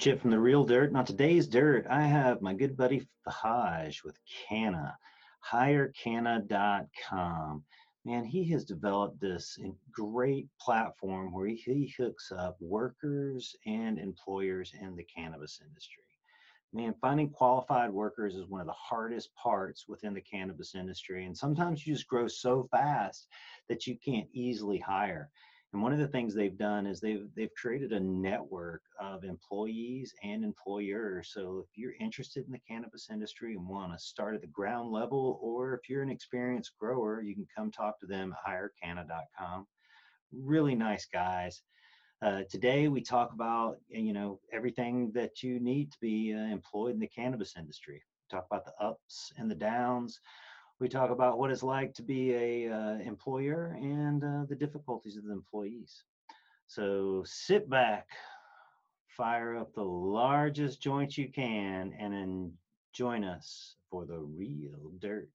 Chip from The Real Dirt. On today's Dirt, I have my good buddy Farhaj with Kanna, hirekanna.com. Man, he has developed this great platform where he, he hooks up workers and employers in the cannabis industry. Man, finding qualified workers is one of the hardest parts within the cannabis industry. And sometimes you just grow so fast that you can't easily hire. And one of the things they've done is they've they've created a network of employees and employers. So if you're interested in the cannabis industry and want to start at the ground level, or if you're an experienced grower, you can come talk to them at hirekanna.com. Really nice guys. Uh, today we talk about you know everything that you need to be uh, employed in the cannabis industry. talk about the ups and the downs we talk about what it's like to be a uh, employer and uh, the difficulties of the employees. So sit back, fire up the largest joint you can, and then join us for the real dirt.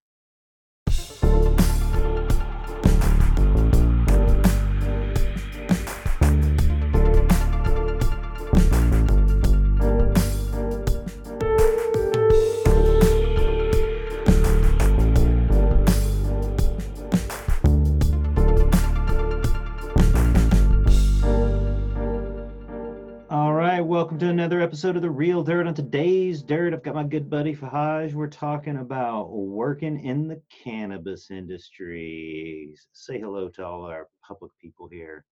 Welcome to another episode of The Real Dirt. On today's Dirt, I've got my good buddy Farhaj. We're talking about working in the cannabis industry. Say hello to all our public people here.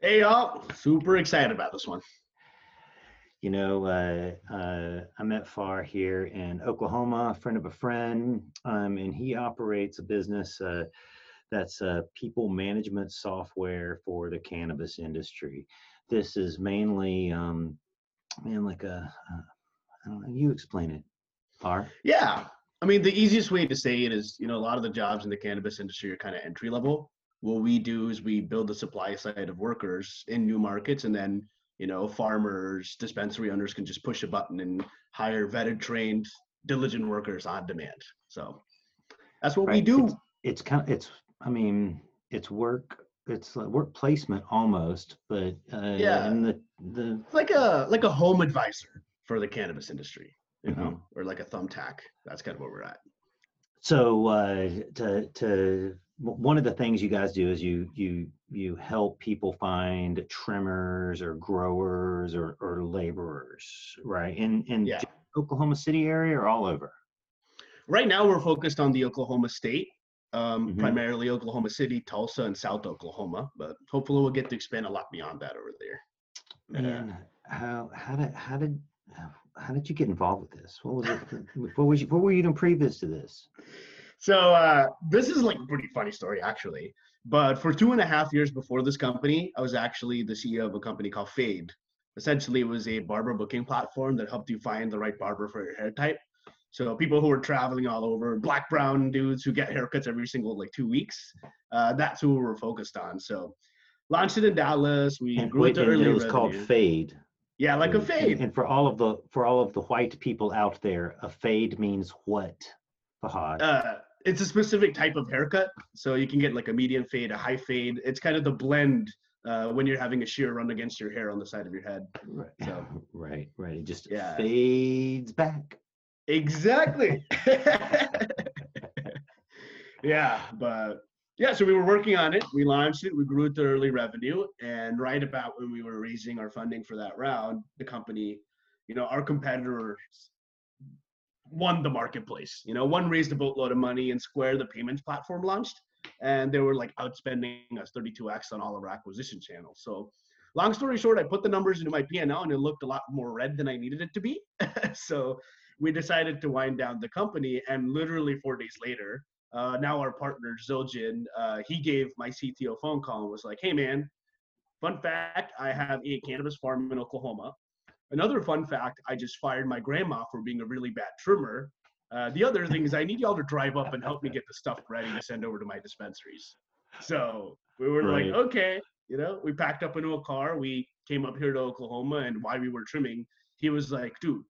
Hey, y'all. Super excited about this one. You know, uh, uh, I met Far here in Oklahoma, a friend of a friend, um, and he operates a business uh, that's uh, people management software for the cannabis industry this is mainly um man like a uh, I don't know, you explain it. Far? Yeah. I mean, the easiest way to say it is, you know, a lot of the jobs in the cannabis industry are kind of entry level. What we do is we build the supply side of workers in new markets, and then, you know, farmers, dispensary owners can just push a button and hire vetted, trained, diligent workers on demand. So that's what right. we do. It's, it's kind of, it's, I mean, it's work it's like work placement almost, but uh, yeah, and the the like a like a home advisor for the cannabis industry, you mm-hmm. know, or like a thumbtack. That's kind of where we're at. So uh, to to one of the things you guys do is you you you help people find trimmers or growers or, or laborers, right? In in yeah. Oklahoma City area or all over. Right now, we're focused on the Oklahoma State um, mm-hmm. primarily Oklahoma City, Tulsa, and South Oklahoma. But hopefully, we'll get to expand a lot beyond that over there. Man, how how did how did how did you get involved with this? What was it? what was you, what were you doing previous to this? So uh, this is like a pretty funny story actually. But for two and a half years before this company, I was actually the CEO of a company called Fade. Essentially, it was a barber booking platform that helped you find the right barber for your hair type. So people who are traveling all over, black brown dudes who get haircuts every single like two weeks. Uh, that's who we're focused on. So launched it in Dallas. We and grew it to early. It was called Fade. Yeah, like a fade. And, and, for all of the for all of the white people out there, a fade means what? Fahad. Uh, it's a specific type of haircut. So you can get like a medium fade, a high fade. It's kind of the blend uh, when you're having a shear run against your hair on the side of your head. Right. So, right. Right. It just yeah. fades back. Exactly. yeah, but yeah, so we were working on it. We launched it. We grew it to early revenue, and right about when we were raising our funding for that round, the company, you know, our competitors won the marketplace. You know, one raised a boatload of money, and Square, the payments platform, launched, and they were like outspending us 32x on all of our acquisition channels. So long story short, I put the numbers into my P&L and it looked a lot more red than I needed it to be. so we decided to wind down the company. And literally four days later, uh, now our partner Zildjian, uh, he gave my CTO phone call and was like, "Hey man, fun fact: I have a cannabis farm in Oklahoma. Another fun fact: I just fired my grandma for being a really bad trimmer. Uh, the other thing is I need y'all to drive up and help me get the stuff ready to send over to my dispensaries." So we were right. like, "Okay." You know, we packed up into a car. We came up here to Oklahoma, and while we were trimming, he was like, "Dude,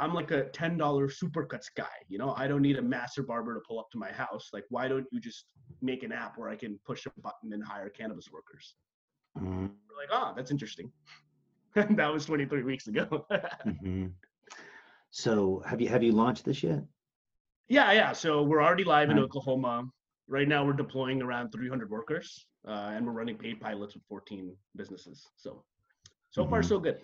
I'm like a $10 supercuts guy. You know, I don't need a master barber to pull up to my house. Like, why don't you just make an app where I can push a button and hire cannabis workers? Mm-hmm. We're like, oh, that's interesting. that was 23 weeks ago. hmm So have you have you launched this yet? yeah, yeah. So we're already live in Right. Oklahoma. Right now, we're deploying around 300 workers, uh, and we're running paid pilots with 14 businesses. So, so far Mhm. so good.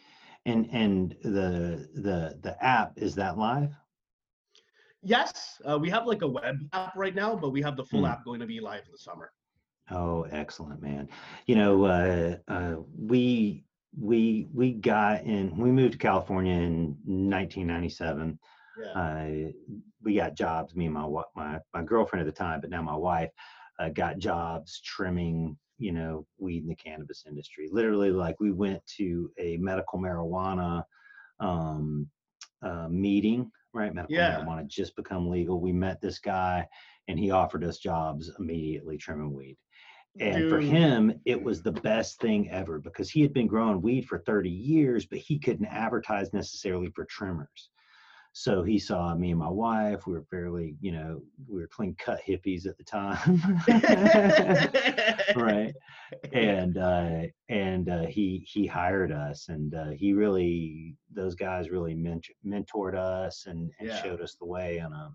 And and the the the app is that live? Yes, uh, we have like a web app right now, but we have the full Hmm. app going to be live in the summer. Oh, excellent, man. You know, uh, uh, we we we got in. We moved to California in 1997. Yeah. Uh, we got jobs. Me and my my my girlfriend at the time, but now my wife, uh, got jobs trimming. You know, weed in the cannabis industry. Literally, like we went to a medical marijuana um, uh, meeting. Right, medical Yeah. marijuana just become legal. We met this guy, and he offered us jobs immediately trimming weed. And for him, it was the best thing ever because he had been growing weed for 30 years, but he couldn't advertise necessarily for trimmers. So he saw me and my wife. We were fairly, you know, we were clean cut hippies at the time. right. And uh and uh he he hired us and uh he really those guys really ment- mentored us and, and Yeah. showed us the way on a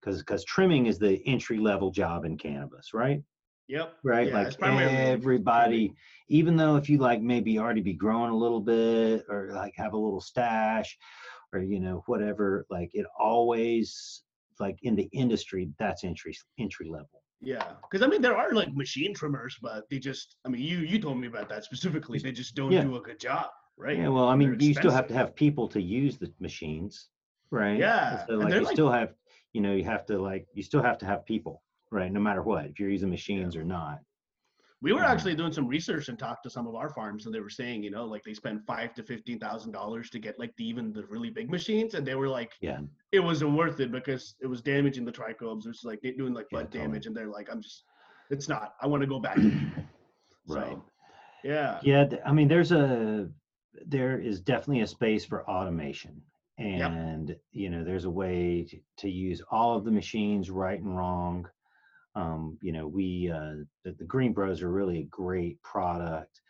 because because trimming is the entry level job in cannabis, right? Yep. right? Yeah, like everybody, even though if you like maybe already be growing a little bit or like have a little stash or you know whatever, like it always like in the industry that's entry entry level. Yeah, because I mean there are like machine trimmers, but they just I mean you you told me about that specifically. They just don't Yeah. do a good job, right? Yeah, well, I mean, you still have to have people to use the machines, right? Yeah, So like you like- still have, you know, you have to like you still have to have people, right? No matter what, if you're using machines or not. We were actually doing some research and talked to some of our farms, and they were saying, you know, like they spend five to fifteen thousand dollars to get like the, even the really big machines, and they were like, Yeah. it wasn't worth it because it was damaging the trichomes. It was like doing like Yeah, totally. damage, and they're like, I'm just, it's not. I want to go back. Right. So, yeah. Yeah, I mean, there's a there is definitely a space for automation, and you know, there's a way to, to use all of the machines, right and wrong. Um, you know, we uh, the, the GreenBroz are really a great product,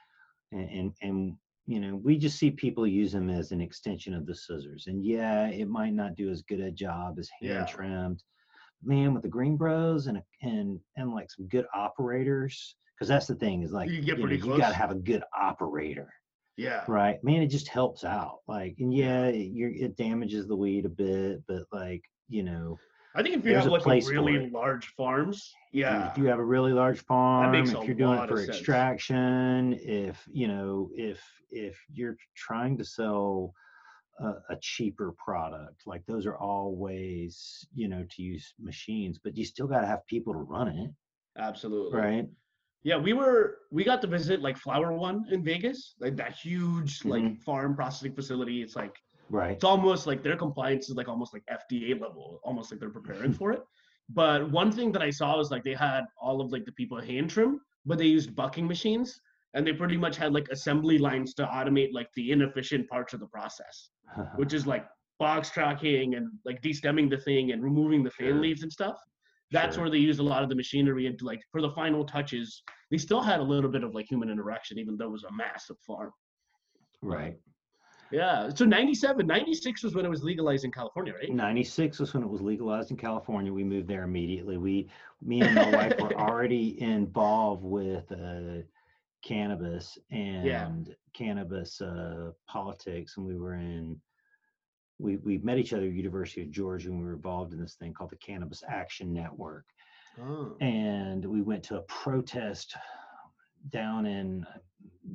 and, and and you know, we just see people use them as an extension of the scissors. And yeah, it might not do as good a job as hand Yeah. trimmed. Man, with the GreenBroz and a, and and like some good operators, because that's the thing is like You get know, you got to have a good operator, Yeah. right? Man, it just helps out. Like, and yeah, it, you're, it damages the weed a bit, but like, you know, I think if you There's have like a really large farms, yeah. if you have a really large farm, makes if you're doing it for of sense. extraction, if you know, if if you're trying to sell a, a cheaper product, like those are all ways, you know, to use machines, but you still got to have people to run it, Absolutely. right? Yeah, we were we got to visit like Flower One in Vegas, like that huge like Mhm. farm processing facility. It's like Right. it's almost like their compliance is like almost like FDA level, almost like they're preparing for it. But one thing that I saw was like they had all of like the people hand trim, but they used bucking machines, and they pretty much had like assembly lines to automate like the inefficient parts of the process, which is like box tracking and like destemming the thing and removing the fan Sure. leaves and stuff. That's Sure. where they used a lot of the machinery and like for the final touches, they still had a little bit of like human interaction, even though it was a massive farm. right. Yeah. So 97, 96 was when it was legalized in California, right? 96 was when it was legalized in California. We moved there immediately. We, me and my wife were already involved with uh, cannabis and cannabis uh, politics, and we were in. We we met each other at University of Georgia, and we were involved in this thing called the Cannabis Action Network. Oh. And we went to a protest down in,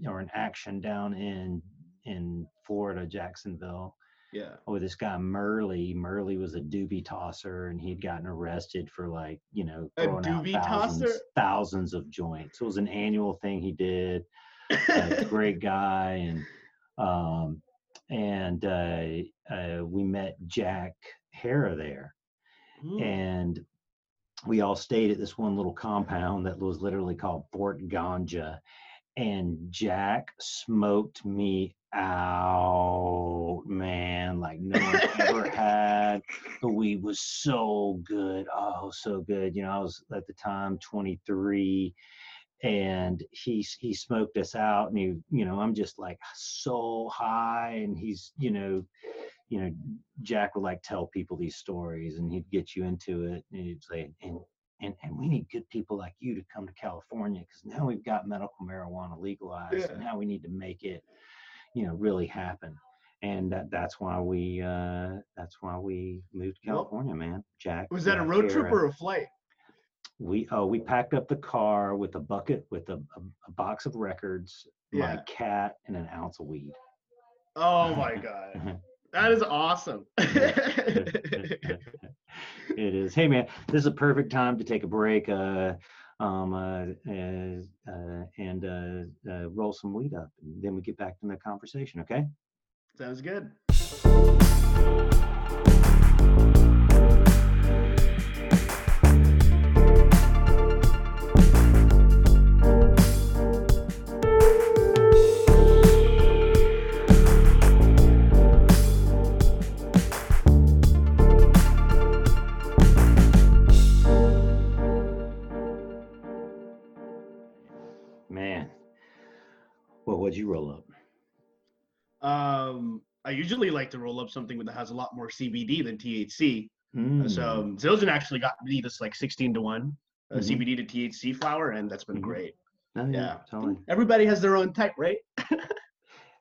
or an action down in in Florida, Jacksonville Yeah. with this guy Murley. Murley was a doobie tosser, and he'd gotten arrested for like you know throwing out thousands, tosser? thousands of joints. It was an annual thing he did. Great guy, and um, and uh, uh, we met Jack Herer there, Hmm. and we all stayed at this one little compound that was literally called Fort Ganja. And Jack smoked me out, man, like no one ever had. The weed was so good. Oh, so good. You know, I was at the time 23 and he he smoked us out, and he, you know, I'm just like so high, and he's, you know, you know, Jack would like tell people these stories, and he'd get you into it, and he'd say, and and and we need good people like you to come to California because now we've got medical marijuana legalized. Yeah. And now we need to make it, you know, really happen. And that, that's why we uh, that's why we moved to Well, California, man. Jack Was that a road trip or a flight? we oh we packed up the car with a bucket with a, a, a box of records, my cat, and an ounce of weed. Oh my god. That is awesome. it is. Hey man, this is a perfect time to take a break. Uh, um, uh, uh, and uh, uh, roll some weed up, and then we get back to the conversation. Okay. Sounds good. You roll up? Um, I usually like to roll up something that has a lot more CBD than THC. Mm, So um, Zildjian actually got me this like 16 to 1 uh, Mhm. CBD to THC flower, and that's been Mhm. great. oh, Yeah. totally. Everybody has their own type, right?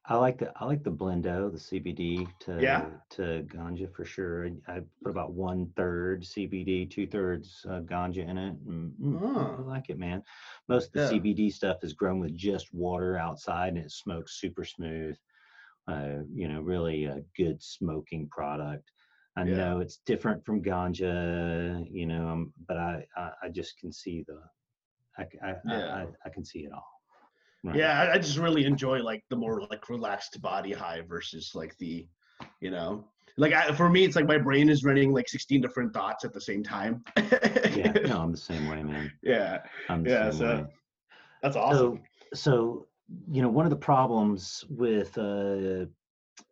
I like the I like the blendo, the CBD to Yeah. to ganja for sure. I, I put about one third CBD, two thirds uh, ganja in it. And, mm, I Oh. like it, man. Most of the Yeah. CBD stuff is grown with just water outside, and it smokes super smooth. Uh, you know, really a good smoking product. I Yeah. know it's different from ganja, you know, um, but I, I I just can see the I I, I. I, I can see it all. Right. Yeah, I, I just really enjoy like the more like relaxed body high versus like the, you know, like I, for me, it's like my brain is running like 16 different thoughts at the same time. Yeah, no, I'm the same way, man. yeah, I'm the Yeah, same so way. that's awesome. So, so you know, one of the problems with uh,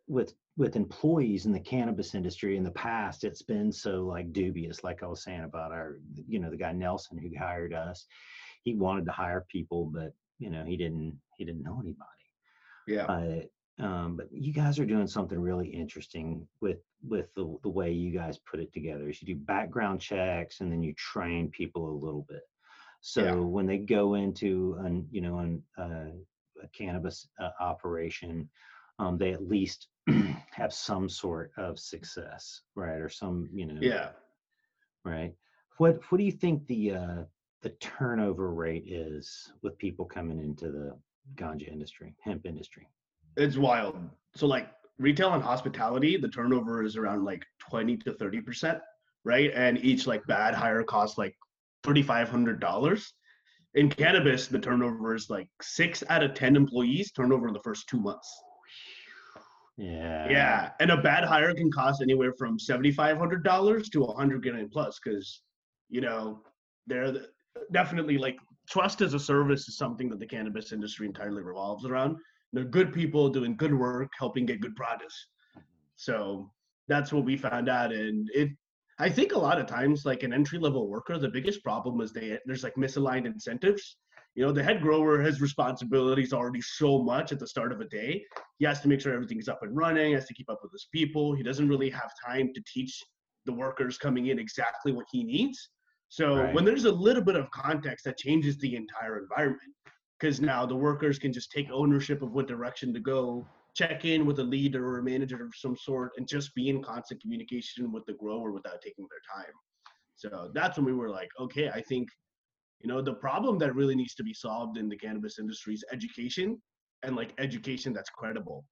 with with employees in the cannabis industry in the past, it's been so like dubious. Like I was saying about our, you know, the guy Nelson who hired us, he wanted to hire people, but you know, he didn't he didn't know anybody. yeah, Uh, um, but you guys are doing something really interesting with with the, the way you guys put it together. Is you do background checks and then you train people a little bit. So Yeah. when they go into an you know an, uh, a cannabis uh, operation, um, they at least have some sort of success, right? Or some you know yeah. right. What what do you think the uh, the turnover rate is with people coming into the mm-hmm. ganja industry, hemp industry? It's wild. So like retail and hospitality, the turnover is around like 20 to 30 percent, right? And each like bad hire costs like $3,500. In cannabis, the turnover is like six out of 10 employees turnover in the first two months. Yeah. Yeah, and a bad hire can cost anywhere from seventy five hundred dollars to a hundred grand plus because, you know, they're the, definitely like trust as a service is something that the cannabis industry entirely revolves around. They're good people doing good work, helping get good products. Mm-hmm. So that's what we found out, and it. I think a lot of times, like an entry level worker, the biggest problem is they there's like misaligned incentives. You know, the head grower has responsibilities already so much at the start of a day he has to make sure everything's up and running, has to keep up with his people. He doesn't really have time to teach the workers coming in exactly what he needs. So Right. when there's a little bit of context, that changes the entire environment. Because now the workers can just take ownership of what direction to go, check in with a leader or a manager of some sort, and just be in constant communication with the grower without taking their time. So that's when we were like, okay, I think, you know, the problem that really needs to be solved in the cannabis industry is education and like education that's credible.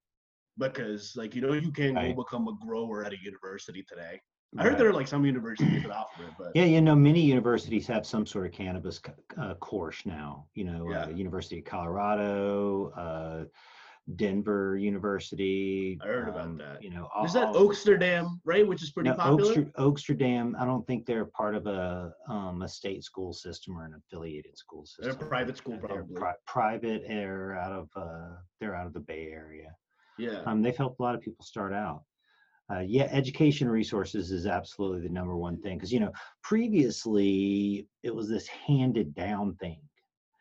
Because like you know you can Right. go become a grower at a university today. I heard there are like some universities that offer it, but Yeah, you know, many universities have some sort of cannabis uh, course now. You know, Yeah. uh, University of Colorado, uh, Denver University. I heard about um, that. You know, is that all- Oaksterdam, right, which is pretty no, popular. Oakster, Oaksterdam. I don't think they're part of a um, a state school system or an affiliated school system. They're a private school, They're probably. pri- private. They're out of uh, they're out of the Bay Area. yeah, Um, they've helped a lot of people start out. Uh, yeah, education resources is absolutely the number one thing because you know previously it was this handed down thing.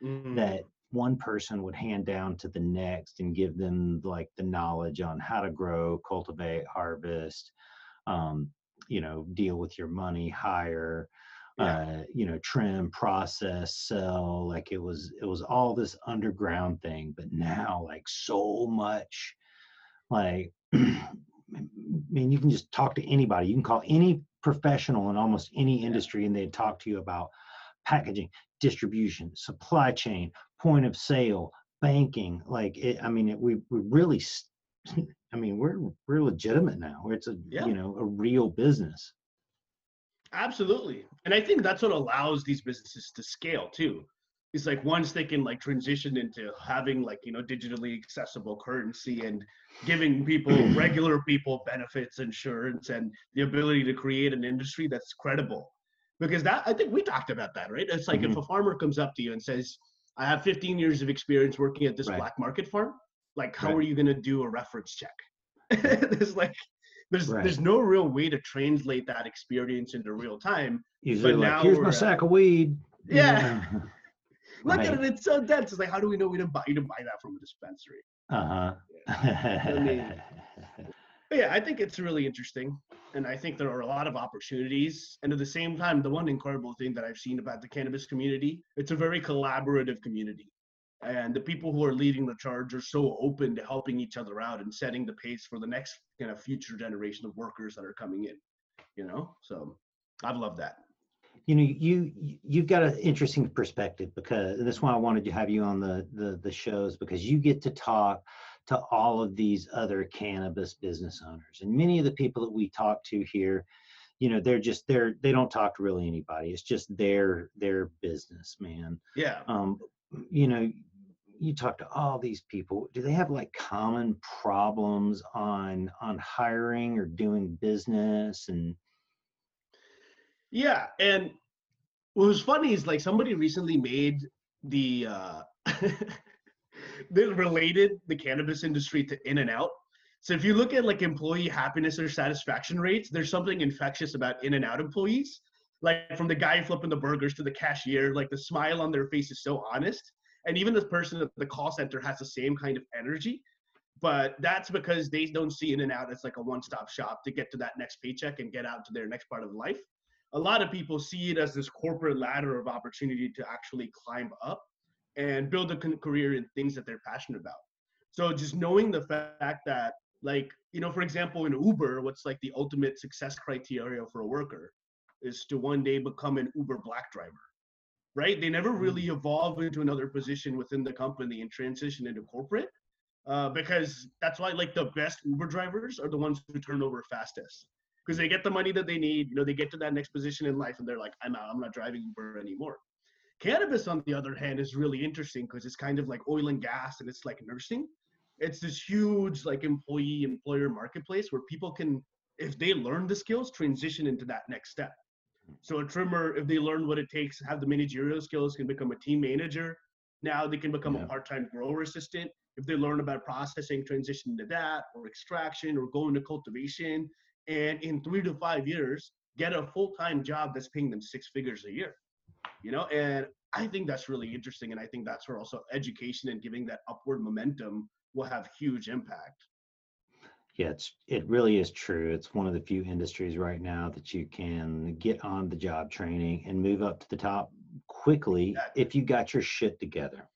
Mhm. that one person would hand down to the next and give them like the knowledge on how to grow, cultivate, harvest, um, you know, deal with your money, hire, Yeah. uh, you know, trim, process, sell. Like it was, it was all this underground thing. But now, like so much, like, I mean, you can just talk to anybody. You can call any professional in almost any industry, and they'd talk to you about packaging, distribution, supply chain, point of sale, banking. Like, it, I mean, it, we we really, I mean, we're we're legitimate now. It's a Yeah. you know a real business. Absolutely. And I think that's what allows these businesses to scale too. It's like once they can like transition into having like, you know, digitally accessible currency and giving people, regular people benefits, insurance, and the ability to create an industry that's credible. Because that, I think we talked about that, right? It's like if Mhm. a farmer comes up to you and says, I have 15 years of experience working at this Right. black market farm, like, how Right. are you going to do a reference check? there's like, there's Right. there's no real way to translate that experience into real time. Usually, But like, now here's my sack of weed. Yeah. Look Right. at it, it's so dense. It's like, how do we know we didn't buy you didn't buy that from a dispensary? Uh mean- huh. But yeah, I think it's really interesting. And I think there are a lot of opportunities. And at the same time, the one incredible thing that I've seen about the cannabis community, it's a very collaborative community. And the people who are leading the charge are so open to helping each other out and setting the pace for the next kind of future generation of workers that are coming in. You know? So I've loved that. You know you you- you've got an interesting perspective because and that's why i wanted to have you on the, the the shows because you get to talk to all of these other cannabis business owners. And many of the people that we talk to here you know they're just they're they don't talk to really anybody. It's just their their business man. Yeah. um you know you talk to all these people. Do they have like common problems on on hiring or doing business? And Yeah, and what was funny is like somebody recently made the uh they related the cannabis industry to in and out. So if you look at like employee happiness or satisfaction rates, there's something infectious about in and out employees. Like from the guy flipping the burgers to the cashier, like the smile on their face is so honest. And even the person at the call center has the same kind of energy. But that's because they don't see in and out as like a one-stop shop to get to that next paycheck and get out to their next part of life a lot of people see it as this corporate ladder of opportunity to actually climb up and build a career in things that they're passionate about. So just knowing the fact that, like, you know, for example, in Uber, what's like the ultimate success criteria for a worker is to one day become an Uber black driver, right? They never really evolve into another position within the company and transition into corporate. Uh, because that's why like the best Uber drivers are the ones who turn over fastest because they get the money that they need. You know, they get to that next position in life and they're like, I'm out. I'm not driving Uber anymore. Cannabis, on the other hand, is really interesting because it's kind of like oil and gas and it's like nursing. It's this huge like employee employer marketplace where people can, if they learn the skills, transition into that next step. So a trimmer, if they learn what it takes, have the managerial skills, can become a team manager. Now they can become Yeah. a part-time grower assistant. If they learn about processing, transition to that, or extraction, or go into cultivation, and in three to five years get a full-time job that's paying them six figures a year you know and i think that's really interesting and i think that's where also education and giving that upward momentum will have huge impact Yeah, it's it really is true. It's one of the few industries right now that you can get on the job training and move up to the top quickly Exactly. if you got your shit together.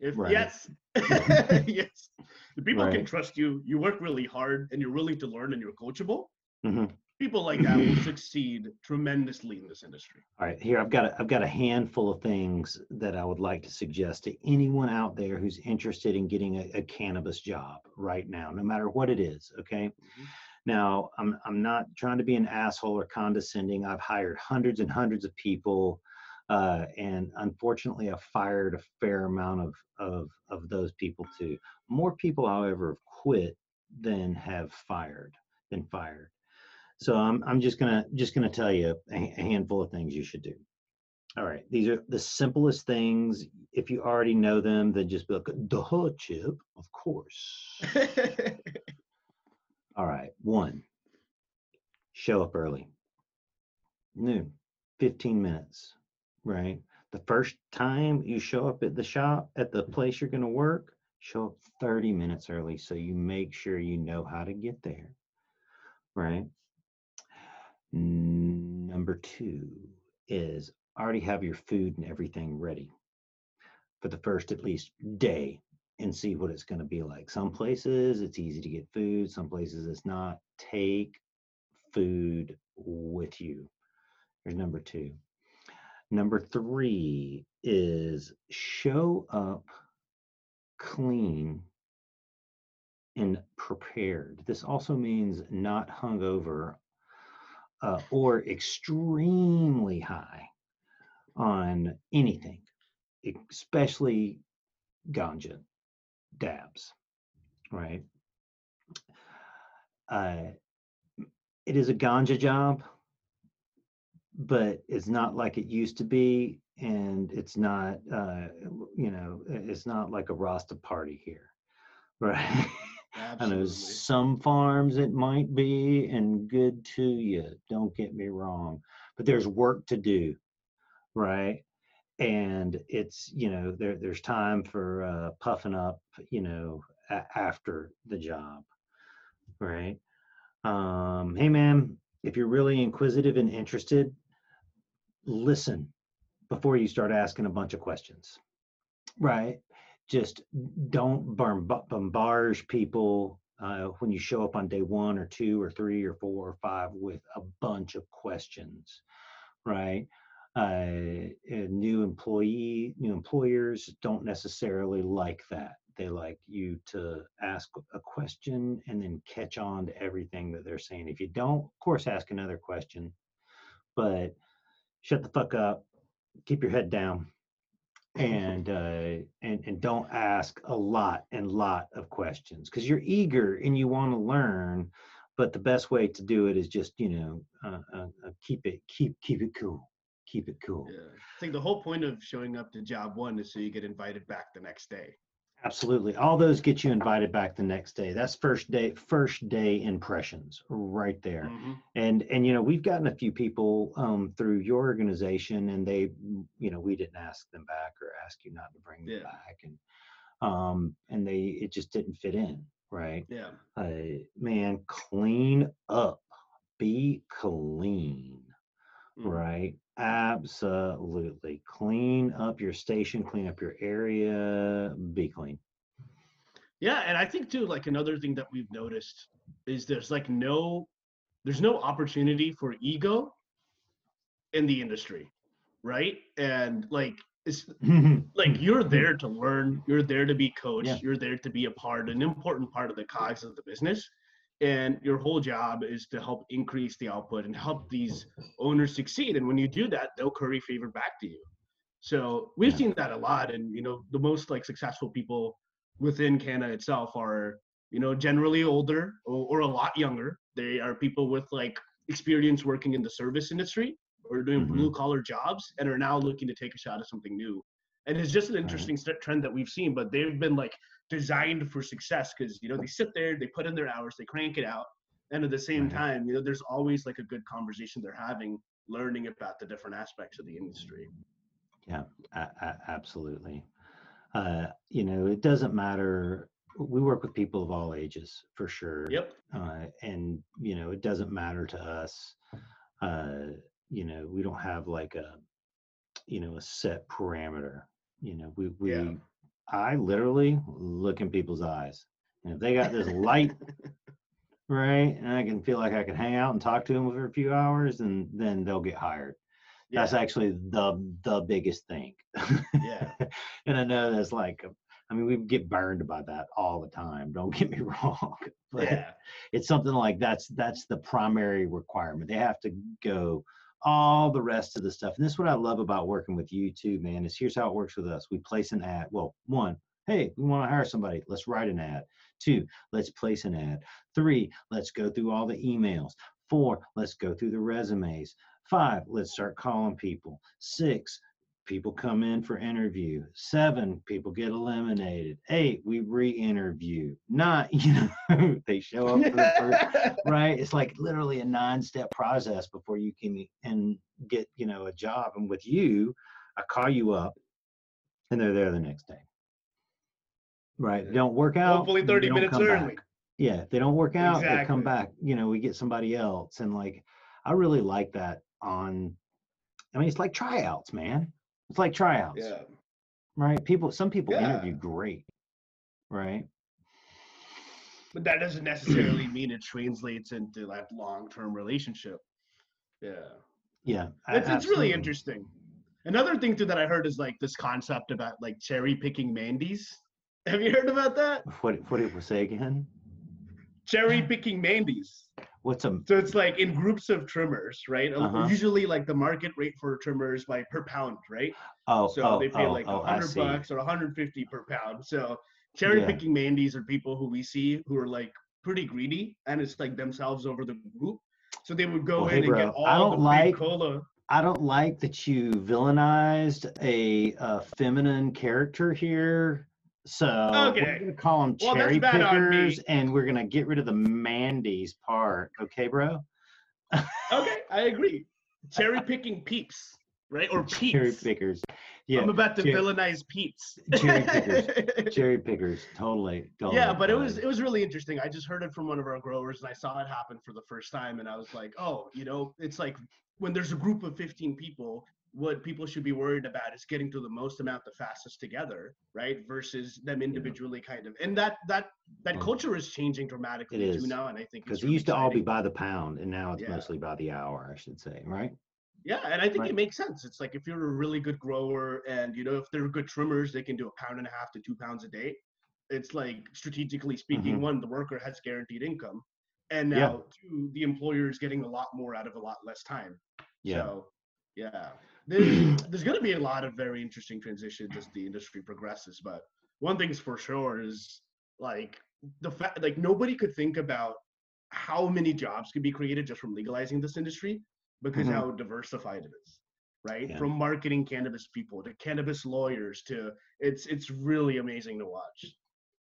if Right. yes yes the people can trust you you work really hard and you're willing to learn and you're coachable Mhm. people like that will succeed tremendously in this industry All right, here I've got a, I've got a handful of things that I would like to suggest to anyone out there who's interested in getting a, a cannabis job right now, no matter what it is. Okay. Mhm. Now I'm I'm not trying to be an asshole or condescending. I've hired hundreds and hundreds of people, uh, and unfortunately, I've fired a fair amount of of of those people too. More people, however, have quit than have fired been fired. So I'm I'm just gonna just gonna tell you a, a handful of things you should do. All right, these are the simplest things. If you already know them, then just be like, duh, Chip, of course. All right, one, show up early. Noon, 15 minutes, right? The first time you show up at the shop, at the place you're going to work, show up 30 minutes early so you make sure you know how to get there. Right? Number two is already have your food and everything ready for the first at least day and see what it's going to be like. Some places it's easy to get food, some places it's not. Take food with you. Here's number two. Number three is show up clean and prepared. This also means not hungover uh, or extremely high on anything, especially ganja dabs, right? Uh, it is a ganja job, but it's not like it used to be, and it's not, uh, you know, it's not like a Rasta party here, right? I know some farms it might be, and good to you. Don't get me wrong, but there's work to do, right? And it's you know there there's time for uh, puffing up, you know, a- after the job, right? Um, hey man, if you're really inquisitive and interested, listen before you start asking a bunch of questions, right? Just don't bombard people uh, when you show up on day one or two or three or four or five with a bunch of questions, right? Uh, new employee, new employers don't necessarily like that. They like you to ask a question and then catch on to everything that they're saying. If you don't, of course, ask another question, but shut the fuck up, keep your head down, and uh, and and don't ask a lot and lot of questions because you're eager and you want to learn but the best way to do it is just you know uh, uh, uh, keep it keep keep it cool keep it cool. Yeah. I think the whole point of showing up to job one is so you get invited back the next day Absolutely. All those get you invited back the next day. That's first day first day impressions right there. Mm-hmm. And and you know, we've gotten a few people um through your organization and they you know, we didn't ask them back or ask you not to bring them yeah. back and um and they it just didn't fit in, right? Yeah. Uh, man, clean up. Be clean. Mm-hmm. Right? Absolutely. Clean up your station, clean up your area, be clean. Yeah, and I think too, like another thing that we've noticed is there's like no there's no opportunity for ego in the industry, right? And like it's like you're there to learn, you're there to be coached, yeah. you're there to be a part, an important part of the cogs of the business and your whole job is to help increase the output and help these owners succeed and when you do that they'll curry favor back to you. So we've seen that a lot and you know the most like successful people within canada itself are you know generally older or, or a lot younger. They are people with like experience working in the service industry or doing mm-hmm. blue collar jobs and are now looking to take a shot at something new and it's just an interesting right. trend that we've seen but they've been like designed for success because you know they sit there they put in their hours they crank it out and at the same right. time you know there's always like a good conversation they're having learning about the different aspects of the industry yeah a- a- absolutely uh, you know it doesn't matter we work with people of all ages for sure yep uh, and you know it doesn't matter to us uh, you know we don't have like a you know a set parameter you know we we yeah. i literally look in people's eyes and if they got this light right and i can feel like i can hang out and talk to them for a few hours and then they'll get hired yeah. that's actually the the biggest thing yeah and i know that's like i mean we get burned by that all the time don't get me wrong but yeah. it's something like that's that's the primary requirement they have to go all the rest of the stuff. And this is what I love about working with you too, man, is here's how it works with us. We place an ad. Well, one, hey, we want to hire somebody. Let's write an ad. Two, let's place an ad. Three, let's go through all the emails. Four, let's go through the resumes. Five, let's start calling people. Six, people come in for interview. Seven, people get eliminated. Eight, we re-interview. Nine, you know, they show up for the first, right? It's like literally a nine-step process before you can and get, you know, a job. And with you, I call you up, and they're there the next day. Right? Don't work out. Hopefully 30 minutes early. back. Yeah, they don't work out, they come back. You know, we get somebody else, and like I really like that. On, I mean, it's like tryouts, man. It's like tryouts, Yeah. right? People, some people Yeah. interview great, right? But that doesn't necessarily mean it translates into that long-term relationship. Yeah. Yeah, It's, it's really interesting. Another thing too that I heard is like this concept about like cherry picking Mandy's. Have you heard about that? What what did we say again? Cherry picking Mandy's. What's a So it's like in groups of trimmers, right? Uh, Uh-huh. Usually like the market rate for trimmers by per pound, right? oh So oh they pay oh like oh a hundred bucks or 150 per pound. So cherry Yeah. picking Mandy's are people who we see who are like pretty greedy and it's like themselves over the group. So they would go Well, in hey, and bro, get all I don't the like- cola. I don't like that you villainized a, uh feminine character here. So Okay. we're gonna call them cherry me. pickers, and we're gonna get rid of the Mandy's part. Okay, bro? Okay, I agree. Cherry picking peeps, right? Or peeps. Cherry pickers. Yeah, I'm about to villainize peeps. cherry pickers. cherry pickers. Totally. totally yeah, but it was it was really interesting. I just heard it from one of our growers, and I saw it happen for the first time, and I was like, oh, you know, it's like when there's a group of 15 people, what people should be worried about is getting to the most amount the fastest together, right? Versus them individually, kind of. And that that that culture is changing dramatically It too is. now, and I think because it really used to all be by the pound, and now it's Yeah. mostly by the hour, I should say, right? Yeah, and I think Right. it makes sense. It's like if you're a really good grower and you know if they're good trimmers, they can do a pound and a half to two pounds a day. It's like strategically speaking, Mhm. one, the worker has guaranteed income. And Yeah. now two, the employer is getting a lot more out of a lot less time. Yeah. So yeah. There's there's gonna be a lot of very interesting transitions as the industry progresses. But one thing's for sure is like the fact like nobody could think about how many jobs could be created just from legalizing this industry because Mhm. how diversified it is right Yeah. from marketing cannabis people to cannabis lawyers to it's it's really amazing to watch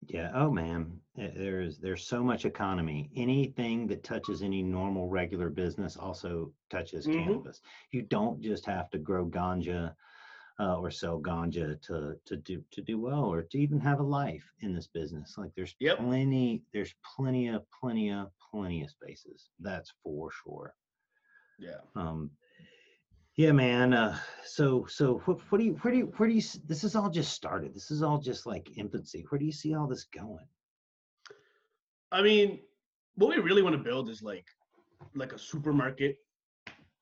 Yeah. Oh man, Eh, there's there's so much economy. Anything that touches any normal regular business also touches Mhm. cannabis. You don't just have to grow ganja uh, or sell ganja to to do to do well or to even have a life in this business. Like there's Yep. plenty there's plenty of plenty of plenty of spaces. That's for sure. yeah Um, yeah, man. Uh, so, so what, what do you, where do you, where do you, this is all just started. This is all just like infancy. Where do you see all this going? i mean what we really want to build is like like a supermarket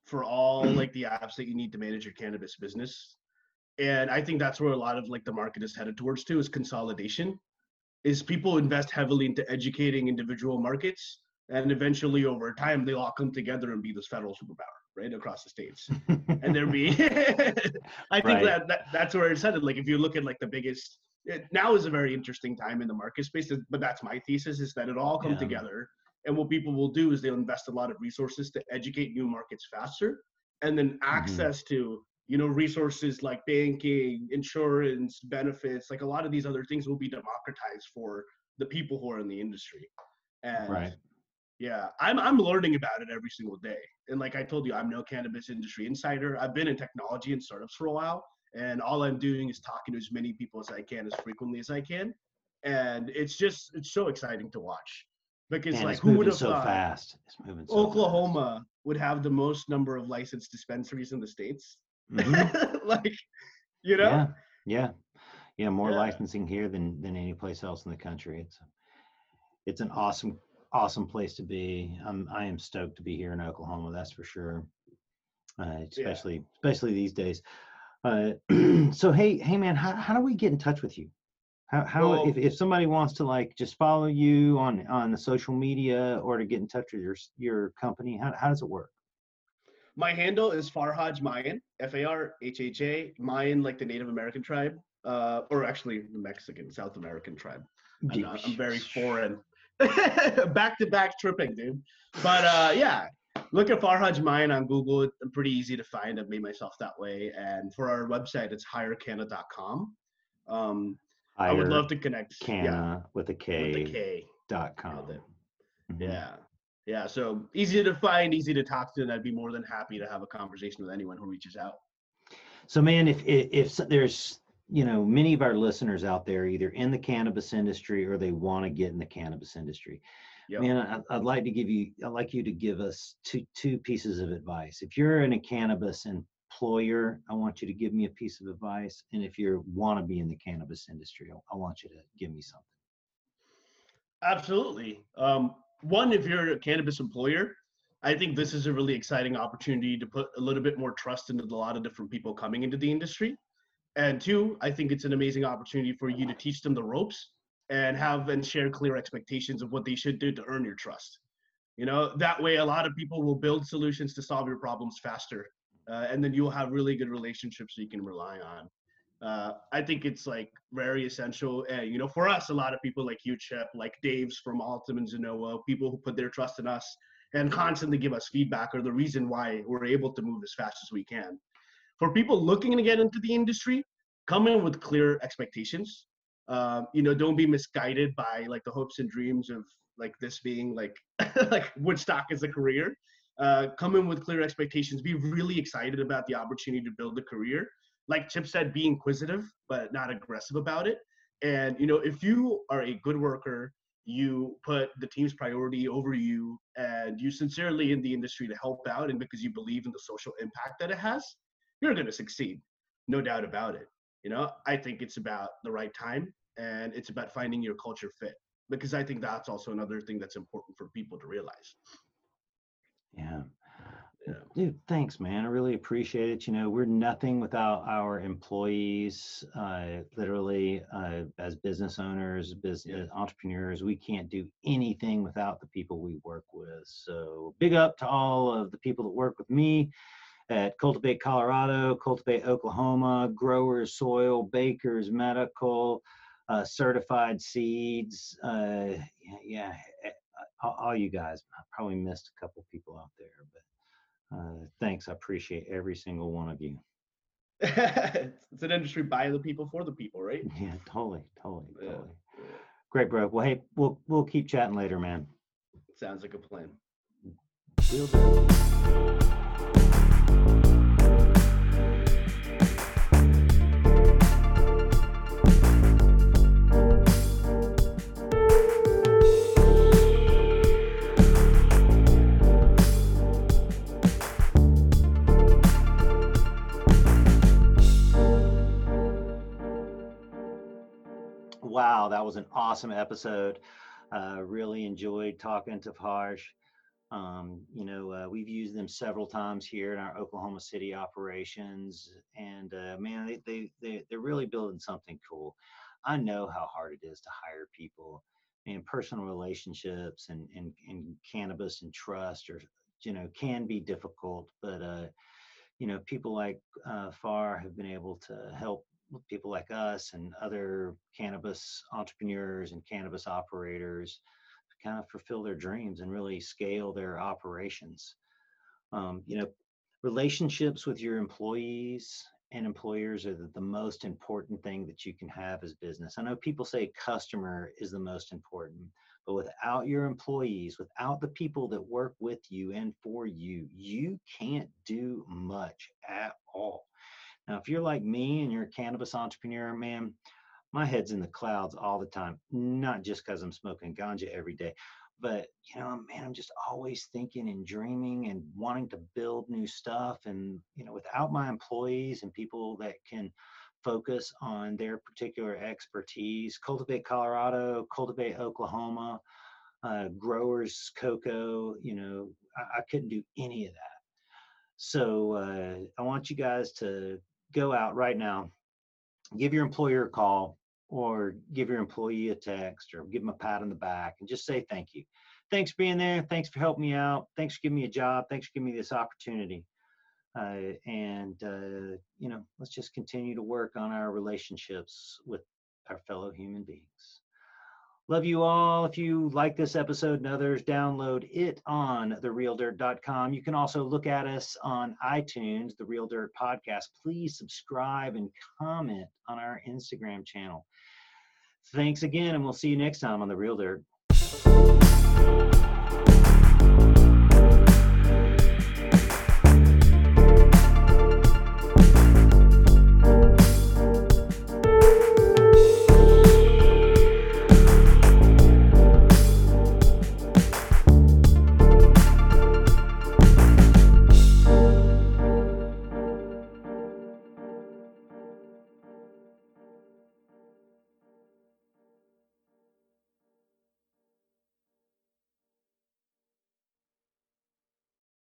for all like the apps that you need to manage your cannabis business and i think that's where a lot of like the market is headed towards too is consolidation is people invest heavily into educating individual markets and eventually over time they all come together and be this federal superpower right across the states and there be i think Right. that, that that's where it's headed like if you look at like the biggest it, now is a very interesting time in the market space but that's my thesis is that it all come Yeah. together and what people will do is they'll invest a lot of resources to educate new markets faster and then mm-hmm. access to you know resources like banking insurance benefits like a lot of these other things will be democratized for the people who are in the industry and Right. Yeah, I'm I'm learning about it every single day. And like I told you, I'm no cannabis industry insider. I've been in technology and startups for a while, and all I'm doing is talking to as many people as I can as frequently as I can. And it's just it's so exciting to watch because Man, like who would have so thought fast. It's moving so fast. Oklahoma would have the most number of licensed dispensaries in the states? Mhm. like, you know, Yeah. Yeah. Yeah. More Yeah. licensing here than, than any place else in the country. It's, it's an awesome, awesome place to be. I'm, I am stoked to be here in Oklahoma. That's for sure. Uh, especially, especially these days. Uh, so, Hey, Hey man, how, how do we get in touch with you? How, how Well- if, if somebody wants to like just follow you on on the social media or to get in touch with your your company, how, how does it work? My handle is Farhaj Mayan, F A R H H A, Mayan, like the Native American tribe, uh, or actually the Mexican, South American tribe. I'm, not- I'm very foreign. Back to back tripping, dude. But uh, yeah, look at Farhaj Mayan on Google. It's pretty easy to find. I've made myself that way. And for our website, it's hirekanna.com. Um, I would love to connect. Kanna Yeah, with a with K the K. dot com. Mhm. Yeah. Yeah. So easy to find, easy to talk to, and I'd be more than happy to have a conversation with anyone who reaches out. So, man, if, if if there's you know many of our listeners out there either in the cannabis industry or they want to get in the cannabis industry, Yep. man, I, I'd like to give you I'd like you to give us two two pieces of advice. If you're in a cannabis employer, I want you to give me a piece of advice, and if you want to be in the cannabis industry, I, I want you to give me something. Absolutely. Um, one, if you're a cannabis employer, I think this is a really exciting opportunity to put a little bit more trust into a lot of different people coming into the industry. And two, I think it's an amazing opportunity for you to teach them the ropes and have and share clear expectations of what they should do to earn your trust. You know, that way a lot of people will build solutions to solve your problems faster. Uh, and then you'll have really good relationships you can rely on. Uh, I think it's like very essential. And, you know, for us, a lot of people like you, Chip, like Dave's from Altum and Zenoa, people who put their trust in us and constantly give us feedback are the reason why we're able to move as fast as we can. For people looking to get into the industry, come in with clear expectations. Uh, you know, don't be misguided by like the hopes and dreams of like this being like like Woodstock as a career. Uh, come in with clear expectations. Be really excited about the opportunity to build a career. Like Chip said, be inquisitive but not aggressive about it. And you know, if you are a good worker, you put the team's priority over you, and you sincerely in the industry to help out, and because you believe in the social impact that it has, you're going to succeed, no doubt about it. You know, I think it's about the right time, and it's about finding your culture fit because I think that's also another thing that's important for people to realize. Yeah. Yeah. Dude, thanks, man. I really appreciate it. You know, we're nothing without our employees. Uh, literally, uh, as business owners, business entrepreneurs, we can't do anything without the people we work with. So, big up to all of the people that work with me at Cultivate Colorado, Cultivate Oklahoma, Growers Soil, Bakers Medical, uh, Certified Seeds. Uh, yeah, yeah, eh, all, you guys. I probably missed a couple people out there, but. Uh, thanks. I appreciate every single one of you. it's an industry by the people for the people, right? Yeah, totally, totally, Yeah. totally. Great, bro. Well, hey, we'll we'll keep chatting later, man. Sounds like a plan. Wow, that was an awesome episode. Uh, really enjoyed talking to Harsh. Um, you know, uh, we've used them several times here in our Oklahoma City operations, and uh, man, they, they they they're really building something cool. I know how hard it is to hire people, and personal relationships and and, and cannabis and trust, or you know, can be difficult. But uh, you know, people like uh, Far have been able to help people like us and other cannabis entrepreneurs and cannabis operators kind of fulfill their dreams and really scale their operations. Um, you know, relationships with your employees and employers are the, the most important thing that you can have as business. I know people say customer is the most important, but without your employees, without the people that work with you and for you, you can't do much at all. Now, if you're like me and you're a cannabis entrepreneur, man, my head's in the clouds all the time, not just because I'm smoking ganja every day, but you know, man, I'm just always thinking and dreaming and wanting to build new stuff. And, you know, without my employees and people that can focus on their particular expertise, cultivate Colorado, cultivate Oklahoma, uh, growers, cocoa, you know, I, I couldn't do any of that. So uh, I want you guys to go out right now, give your employer a call or give your employee a text or give them a pat on the back and just say thank you. Thanks for being there. Thanks for helping me out. Thanks for giving me a job. Thanks for giving me this opportunity. Uh, and, uh, you know, let's just continue to work on our relationships with our fellow human beings. Love you all. If you like this episode and others, download it on therealdirt.com. You can also look at us on iTunes, The Real Dirt Podcast. Please subscribe and comment on our Instagram channel. Thanks again, and we'll see you next time on The Real Dirt.